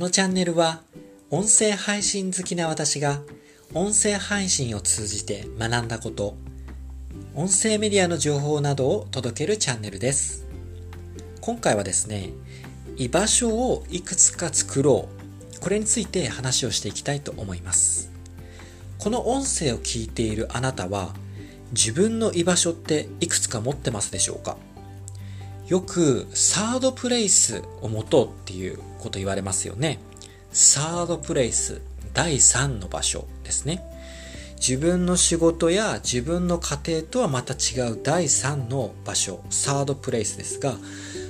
このチャンネルは音声配信好きな私が音声配信を通じて学んだこと、音声メディアの情報などを届けるチャンネルです。今回はですね、居場所をいくつか作ろう。これについて話をしていきたいと思います。この音声を聞いているあなたは自分の居場所っていくつか持ってますでしょうか？よくサードプレイスを持とうっていうこと言われますよね。サードプレイス、第3の場所ですね。自分の仕事や自分の家庭とはまた違う第3の場所、サードプレイスですが、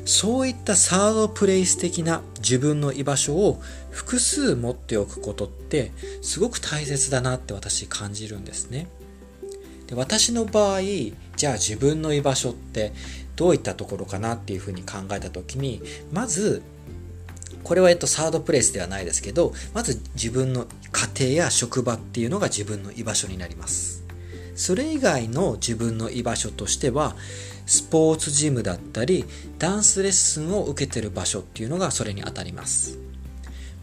そういったサードプレイス的な自分の居場所を複数持っておくことってすごく大切だなって私感じるんですね。で私の場合、じゃあ自分の居場所ってどういったところかなっていうふうに考えた時にまずこれはえっとサードプレイスではないですけどまず自分の家庭や職場っていうのが自分の居場所になります。それ以外の自分の居場所としてはスポーツジムだったりダンスレッスンを受けてる場所っていうのがそれにあたります。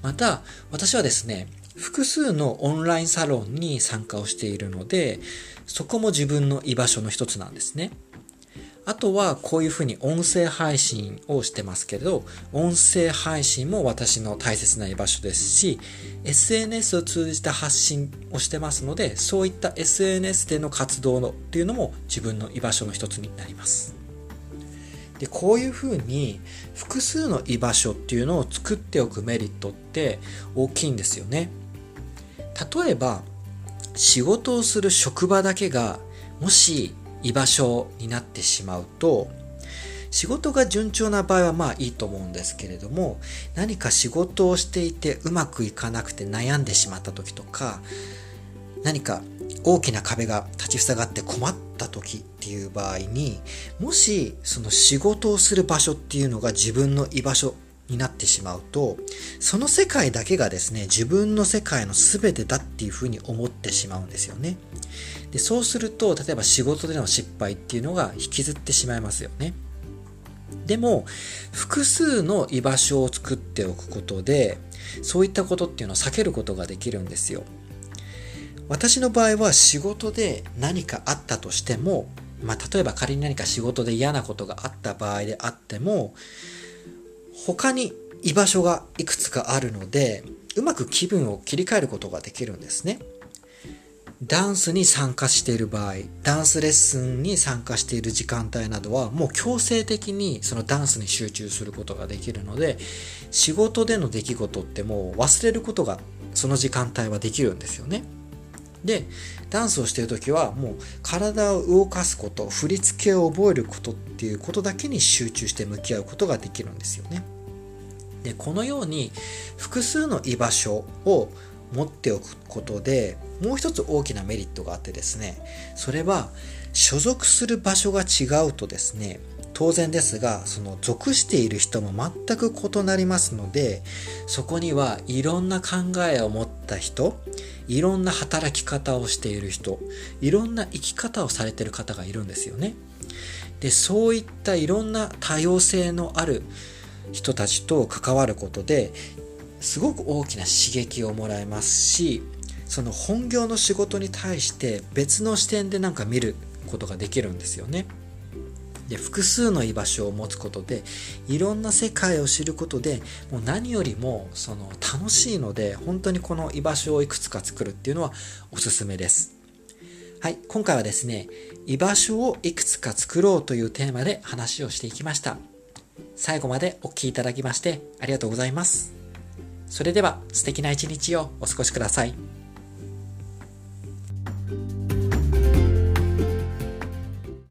また私はですね複数のオンラインサロンに参加をしているのでそこも自分の居場所の一つなんですね。あとはこういうふうに音声配信をしてますけれど、音声配信も私の大切な居場所ですし、SNS を通じた発信をしてますので、そういった SNS での活動のっていうのも自分の居場所の一つになります。で、こういうふうに複数の居場所っていうのを作っておくメリットって大きいんですよね。例えば、仕事をする職場だけがもし居場所になってしまうと仕事が順調な場合はまあいいと思うんですけれども何か仕事をしていてうまくいかなくて悩んでしまった時とか何か大きな壁が立ち塞がって困った時っていう場合にもしその仕事をする場所っていうのが自分の居場所になってしまうとその世界だけがですね自分の世界の全てだっていうふうに思ってしまうんですよね。でそうすると例えば仕事での失敗っていうのが引きずってしまいますよね。でも複数の居場所を作っておくことでそういったことっていうのを避けることができるんですよ。私の場合は仕事で何かあったとしてもまあ、例えば仮に何か仕事で嫌なことがあった場合であっても他に居場所がいくつかあるのでうまく気分を切り替えることができるんですね。ダンスに参加している場合ダンスレッスンに参加している時間帯などはもう強制的にそのダンスに集中することができるので仕事での出来事ってもう忘れることがその時間帯はできるんですよね。でダンスをしている時はもう体を動かすこと振り付けを覚えることっていうことだけに集中して向き合うことができるんですよね。でこのように複数の居場所を持っておくことでもう一つ大きなメリットがあってですねそれは所属する場所が違うとですね当然ですがその属している人も全く異なりますのでそこにはいろんな考えを持った人いろんな働き方をしている人いろんな生き方をされている方がいるんですよねでそういったいろんな多様性のある人たちと関わることですごく大きな刺激をもらえますしその本業の仕事に対して別の視点でなんか見ることができるんですよね。で複数の居場所を持つことでいろんな世界を知ることでもう何よりもその楽しいので本当にこの居場所をいくつか作るっていうのはおすすめです。はい、今回はですね居場所をいくつか作ろうというテーマで話をしていきました。最後までお聴きいただきましてありがとうございます。それでは素敵な一日をお過ごしください。